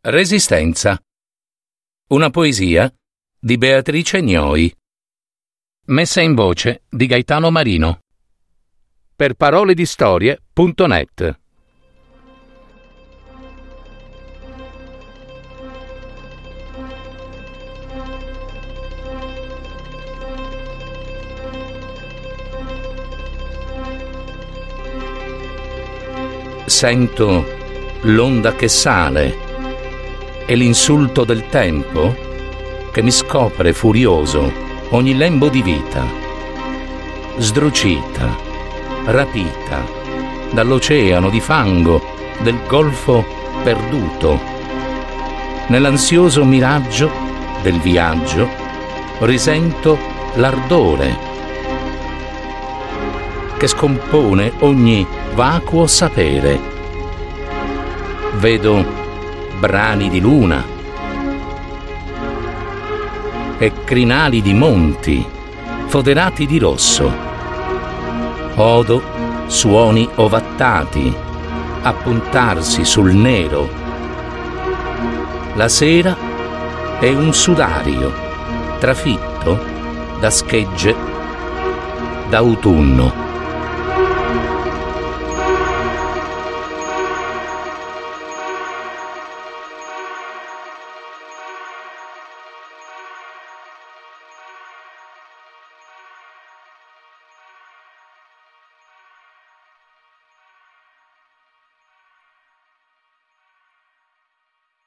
Resistenza. Una poesia di Beatrice Gnoi. Messa in voce di Gaetano Marino. Per parole di storie.net. Sento l'onda che sale e l'insulto del tempo che mi scopre furioso ogni lembo di vita, sdrucita, rapita dall'oceano di fango del golfo perduto. Nell'ansioso miraggio del viaggio risento l'ardore che scompone ogni vacuo sapere. Vedo brani di luna e crinali di monti foderati di rosso. Odo suoni ovattati appuntarsi sul nero. La sera è un sudario trafitto da schegge d'autunno.